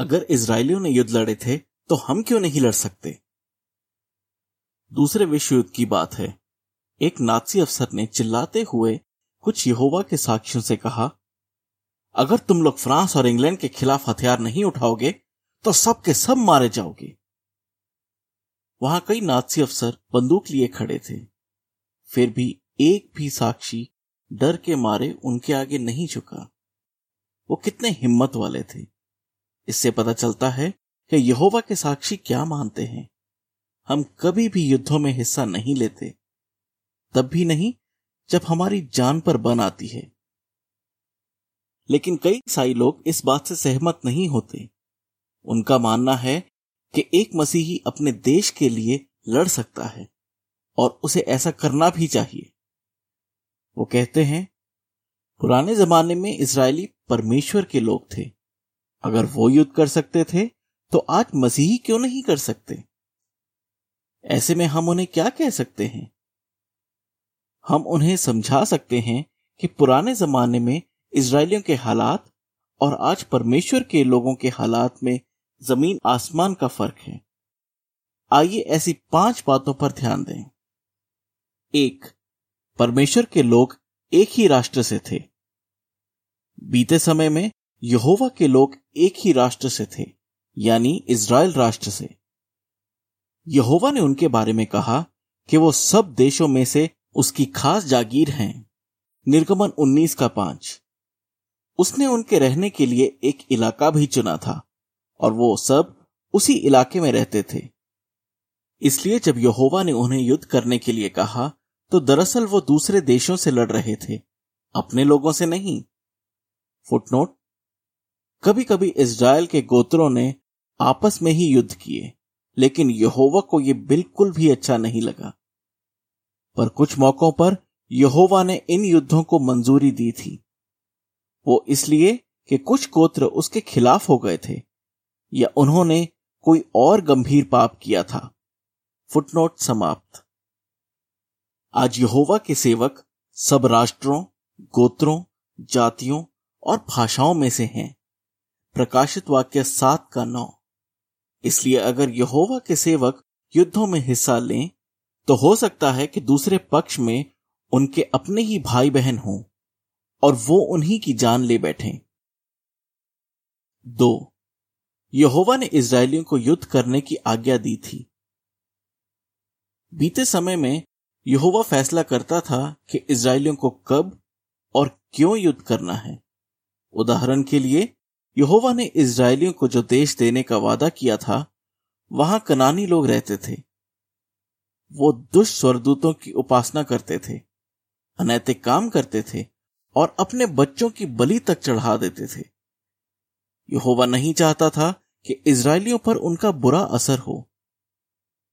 अगर इसराइलियों ने युद्ध लड़े थे तो हम क्यों नहीं लड़ सकते? दूसरे विश्व युद्ध की बात है। एक नाथसी अफसर ने चिल्लाते हुए कुछ यहोवा के साक्षियों से कहा, अगर तुम लोग फ्रांस और इंग्लैंड के खिलाफ हथियार नहीं उठाओगे तो सब के सब मारे जाओगे। वहाँ कई नाथसी अफसर बंदूक लिए खड़े थे। फिर भी एक भी साक्षी डर के मारे उनके आगे नहीं झुका। वो कितने हिम्मत वाले थे। इससे पता चलता है कि यहोवा के साक्षी क्या मानते हैं। हम कभी भी युद्धों में हिस्सा नहीं लेते, तब भी नहीं, जब हमारी जान पर बन आती है। लेकिन कई ईसाई लोग इस बात से सहमत नहीं होते। उनका मानना है कि एक मसीही अपने देश के लिए लड़ सकता है और उसे ऐसा करना भी चाहिए। वो कहते हैं, पुराने जमाने में इसराइली परमेश्वर के लोग थे। अगर वो युद्ध कर सकते थे तो आज मसीही क्यों नहीं कर सकते? ऐसे में हम उन्हें क्या कह सकते हैं? हम उन्हें समझा सकते हैं कि पुराने जमाने में इसराइलियों के हालात और आज परमेश्वर के लोगों के हालात में ज़मीन आसमान का फ़र्क है। आइए ऐसी पाँच बातों पर ध्यान दें। एक, परमेश्वर के लोग एक ही राष्ट्र से थे। बीते समय में यहोवा के लोग एक ही राष्ट्र से थे, यानी इज़राइल राष्ट्र से। यहोवा ने उनके बारे में कहा कि वो सब देशों में से उसकी खास जागीर हैं। निर्गमन 19 का पाँच। उसने उनके रहने के लिए एक इलाका भी चुना था, और वो सब उसी इलाके में रहते थे। इसलिए जब यहोवा ने उन्हें युद्ध करने के लिए कहा तो दरअसल वो दूसरे देशों से लड़ रहे थे, अपने लोगों से नहीं। फुटनोट कभी कभी इज़राइल के गोत्रों ने आपस में ही युद्ध किए, लेकिन यहोवा को यह बिल्कुल भी अच्छा नहीं लगा। पर कुछ मौकों पर यहोवा ने इन युद्धों को मंजूरी दी थी। वो इसलिए कि कुछ गोत्र उसके खिलाफ हो गए थे, या उन्होंने कोई और गंभीर पाप किया था। फुटनोट समाप्त। आज यहोवा के सेवक सब राष्ट्रों, गोत्रों, जातियों और भाषाओं में से हैं। प्रकाशित वाक्य सात का नौ। इसलिए अगर यहोवा के सेवक युद्धों में हिस्सा लें तो हो सकता है कि दूसरे पक्ष में उनके अपने ही भाई बहन हों और वो उन्हीं की जान ले बैठें। दो, यहोवा ने इसराइलियों को युद्ध करने की आज्ञा दी थी। बीते समय में यहोवा फैसला करता था कि इसराइलियों को कब और क्यों युद्ध करना है। उदाहरण के लिए यहोवा ने इसराइलियों को जो देश देने का वादा किया था, वहाँ कनानी लोग रहते थे। वो दुष्ट स्वरदूतों की उपासना करते थे, अनैतिक काम करते थे और अपने बच्चों की बलि तक चढ़ा देते थे। यहोवा नहीं चाहता था कि इसराइलियों पर उनका बुरा असर हो।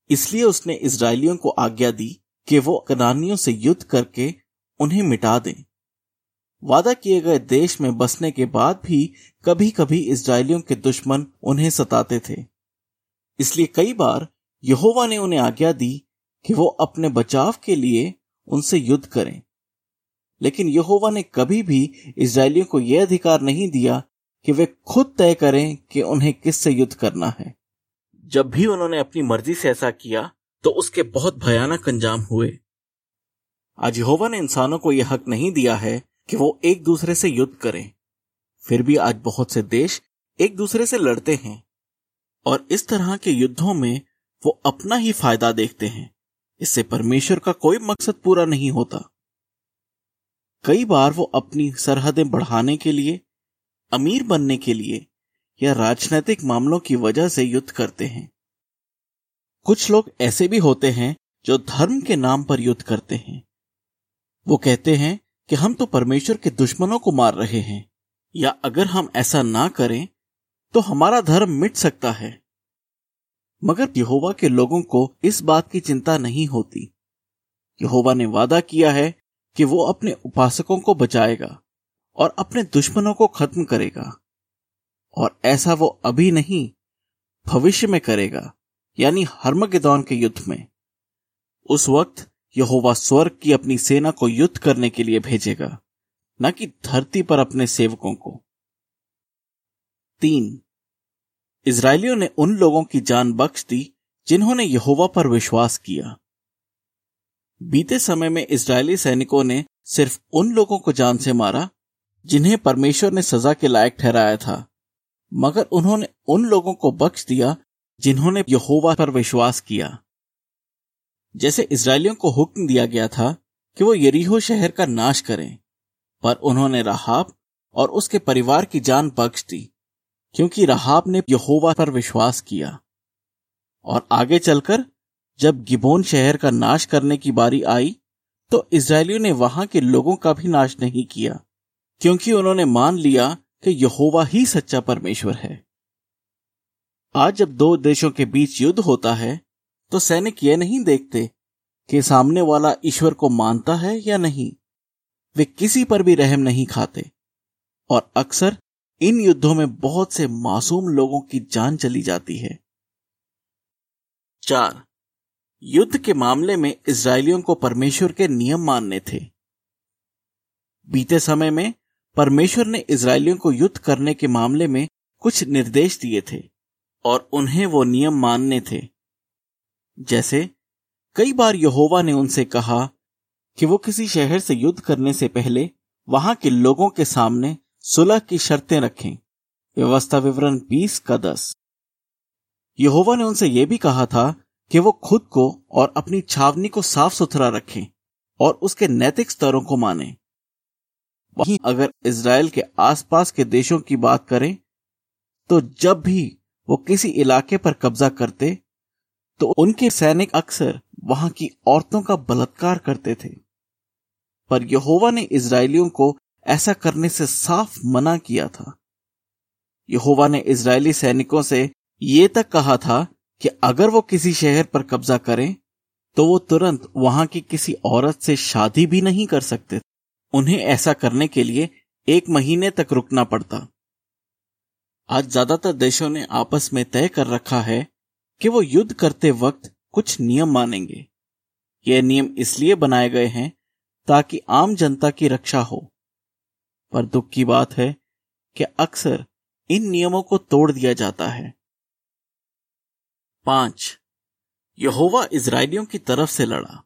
इसलिए उसने इसराइलियों को आज्ञा दी कि वो कनानियों से युद्ध करके उन्हें मिटा दें। वादा किए गए देश में बसने के बाद भी कभी कभी इसराइलियों के दुश्मन उन्हें सताते थे। इसलिए कई बार यहोवा ने उन्हें आज्ञा दी कि वो अपने बचाव के लिए उनसे युद्ध करें। लेकिन यहोवा ने कभी भी इसराइलियों को यह अधिकार नहीं दिया कि वे खुद तय करें कि उन्हें किससे युद्ध करना है। जब भी उन्होंने अपनी मर्ज़ी से ऐसा किया तो उसके बहुत भयानक अंजाम हुए। आज यहोवा ने इंसानों को यह हक नहीं दिया है कि वो एक दूसरे से युद्ध करें। फिर भी आज बहुत से देश एक दूसरे से लड़ते हैं और इस तरह के युद्धों में वो अपना ही फ़ायदा देखते हैं। इससे परमेश्वर का कोई मकसद पूरा नहीं होता। कई बार वो अपनी सरहदें बढ़ाने के लिए, अमीर बनने के लिए या राजनीतिक मामलों की वजह से युद्ध करते हैं। कुछ लोग ऐसे भी होते हैं जो धर्म के नाम पर युद्ध करते हैं। वो कहते हैं कि हम तो परमेश्वर के दुश्मनों को मार रहे हैं, या अगर हम ऐसा ना करें तो हमारा धर्म मिट सकता है। मगर यहोवा के लोगों को इस बात की चिंता नहीं होती। यहोवा ने वादा किया है कि वो अपने उपासकों को बचाएगा और अपने दुश्मनों को खत्म करेगा। और ऐसा वो अभी नहीं, भविष्य में करेगा, यानी हर्मगिदौन के युद्ध में। उस वक्त यहोवा स्वर्ग की अपनी सेना को युद्ध करने के लिए भेजेगा, न कि धरती पर अपने सेवकों को। तीन इसराइलियों ने उन लोगों की जान बख्श दी जिन्होंने यहोवा पर विश्वास किया। बीते समय में इसराइली सैनिकों ने सिर्फ़ उन लोगों को जान से मारा जिन्हें परमेश्वर ने सजा के लायक ठहराया था, मगर उन्होंने उन लोगों को बख्श दिया जिन्होंने यहोवा पर विश्वास किया। जैसे इसराइलियों को हुक्म दिया गया था कि वो यरीहो शहर का नाश करें। पर उन्होंने रहाब और उसके परिवार की जान बख्श दी, क्योंकि रहाब ने यहोवा पर विश्वास किया। और आगे चलकर, जब गिबोन शहर का नाश करने की बारी आई तो इसराइलियों ने वहाँ के लोगों का भी नाश नहीं किया, क्योंकि उन्होंने मान लिया कि यहोवा ही सच्चा परमेश्वर है। आज जब दो देशों के बीच युद्ध होता है तो सैनिक यह नहीं देखते कि सामने वाला ईश्वर को मानता है या नहीं। वे किसी पर भी रहम नहीं खाते। और अक्सर इन युद्धों में बहुत से मासूम लोगों की जान चली जाती है। चार, युद्ध के मामले में इसराइलियों को परमेश्वर के नियम मानने थे। बीते समय में परमेश्वर ने इसराइलियों को युद्ध करने के मामले में कुछ निर्देश दिए थे और उन्हें वो नियम मानने थे। जैसे, कई बार यहोवा ने उनसे कहा कि वो किसी शहर से युद्ध करने से पहले वहाँ के लोगों के सामने सुलह की शर्तें रखें। व्यवस्था विवरण 20 का 10 यहोवा ने उनसे यह भी कहा था कि वो खुद को और अपनी छावनी को साफ़ सुथरा रखें और उसके नैतिक स्तरों को माने। वहीं अगर इसराइल के आसपास के देशों की बात करें तो जब भी वो किसी इलाके पर कब्जा करते तो उनके सैनिक अक्सर वहाँ की औरतों का बलात्कार करते थे। पर यहोवा ने इसराइलियों को ऐसा करने से साफ़ मना किया था। यहोवा ने इसराइली सैनिकों से ये तक कहा था कि अगर वो किसी शहर पर कब्जा करें तो वो तुरंत वहाँ की किसी औरत से शादी भी नहीं कर सकते। उन्हें ऐसा करने के लिए एक महीने तक रुकना पड़ता। आज ज़्यादातर देशों ने आपस में तय कर रखा है कि वो युद्ध करते वक्त कुछ नियम मानेंगे। ये नियम इसलिए बनाए गए हैं ताकि आम जनता की रक्षा हो। पर दुख की बात है कि अक्सर इन नियमों को तोड़ दिया जाता है। पाँच, यहोवा इसराइलियों की तरफ़ से लड़ा।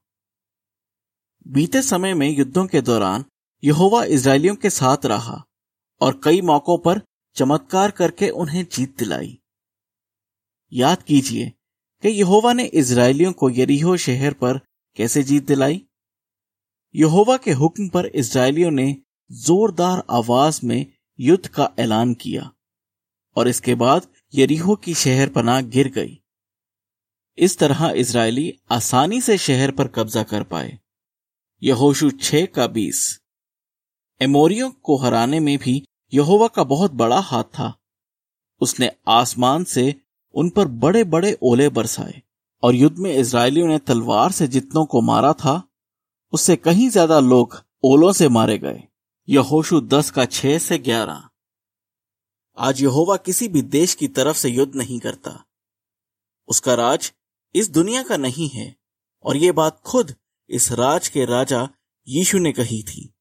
बीते समय में युद्धों के दौरान यहोवा इसराइलियों के साथ रहा और कई मौकों पर चमत्कार करके उन्हें जीत दिलाई। याद कीजिए कि यहोवा ने इसराइलियों को यरीहो शहर पर कैसे जीत दिलाई। यहोवा के हुक्म पर इसराइलियों ने जोरदार आवाज़ में युद्ध का ऐलान किया और इसके बाद यरीहो की शहर पनाह गिर गई। इस तरह इसराइली आसानी से शहर पर कब्जा कर पाए। यहोशु छह का बीस। एमोरियों को हराने में भी यहोवा का बहुत बड़ा हाथ था। उसने आसमान से उन पर बड़े बड़े ओले बरसाए, और युद्ध में इसराइलियों ने तलवार से जितनों को मारा था, उससे कहीं ज़्यादा लोग ओलों से मारे गए। यहोशु दस का छह से ग्यारह। आज यहोवा किसी भी देश की तरफ़ से युद्ध नहीं करता। उसका राज इस दुनिया का नहीं है, और यह बात खुद इस राज के राजा यीशु ने कही थी।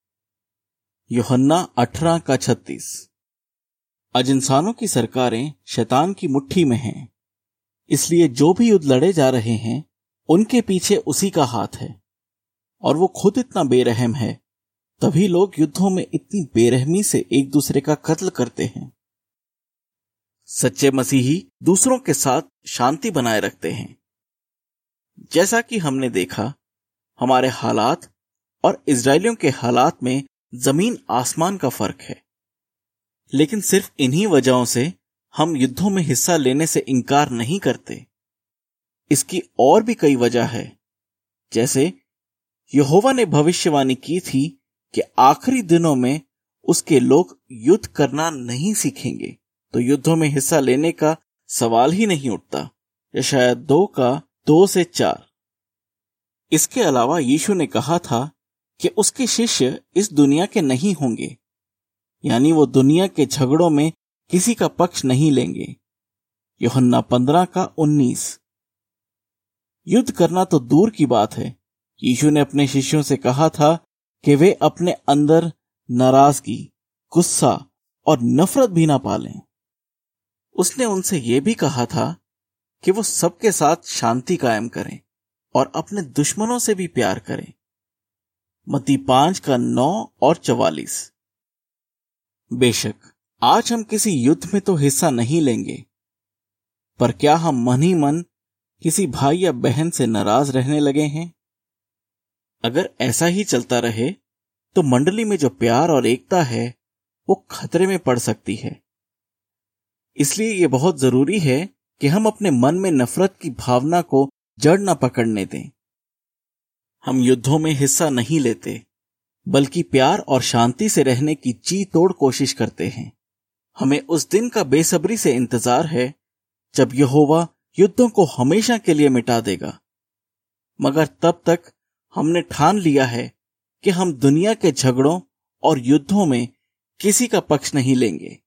योहन्ना अठारह का छत्तीस। आज इंसानों की सरकारें शैतान की मुट्ठी में हैं। इसलिए जो भी युद्ध लड़े जा रहे हैं, उनके पीछे उसी का हाथ है। और वो खुद इतना बेरहम है, तभी लोग युद्धों में इतनी बेरहमी से एक दूसरे का कत्ल करते हैं। सच्चे मसीही दूसरों के साथ शांति बनाए रखते हैं। जैसा कि हमने देखा, हमारे हालात और इसराइलियों के हालात में ज़मीन आसमान का फ़र्क है। लेकिन सिर्फ़ इन्हीं वजहों से हम युद्धों में हिस्सा लेने से इनकार नहीं करते। इसकी और भी कई वजह है। जैसे, यहोवा ने भविष्यवाणी की थी कि आखिरी दिनों में उसके लोग युद्ध करना नहीं सीखेंगे तो युद्धों में हिस्सा लेने का सवाल ही नहीं उठता। शायद दो का दो से चार। इसके अलावा यीशु ने कहा था कि उसके शिष्य इस दुनिया के नहीं होंगे। यानी वो दुनिया के झगड़ों में किसी का पक्ष नहीं लेंगे। योहन्ना पंद्रह का उन्नीस। युद्ध करना तो दूर की बात है। यीशु ने अपने शिष्यों से कहा था कि वे अपने अंदर नाराज़गी, गुस्सा और नफरत भी ना पालें। उसने उनसे यह भी कहा था कि वो सबके साथ शांति कायम करें और अपने दुश्मनों से भी प्यार करें। मती पाँच का नौ और चवालीस। बेशक, आज हम किसी युद्ध में तो हिस्सा नहीं लेंगे, पर क्या हम मन ही मन किसी भाई या बहन से नाराज़ रहने लगे हैं? अगर ऐसा ही चलता रहे तो मंडली में जो प्यार और एकता है, वो खतरे में पड़ सकती है। इसलिए यह बहुत ज़रूरी है कि हम अपने मन में नफरत की भावना को जड़ न पकड़ने दें। हम युद्धों में हिस्सा नहीं लेते। बल्कि प्यार और शांति से रहने की ची तोड़ कोशिश करते हैं। हमें उस दिन का बेसब्री से इंतज़ार है, जब यहोवा युद्धों को हमेशा के लिए मिटा देगा। मगर तब तक हमने ठान लिया है कि हम दुनिया के झगड़ों और युद्धों में किसी का पक्ष नहीं लेंगे।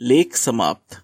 लेख समाप्त।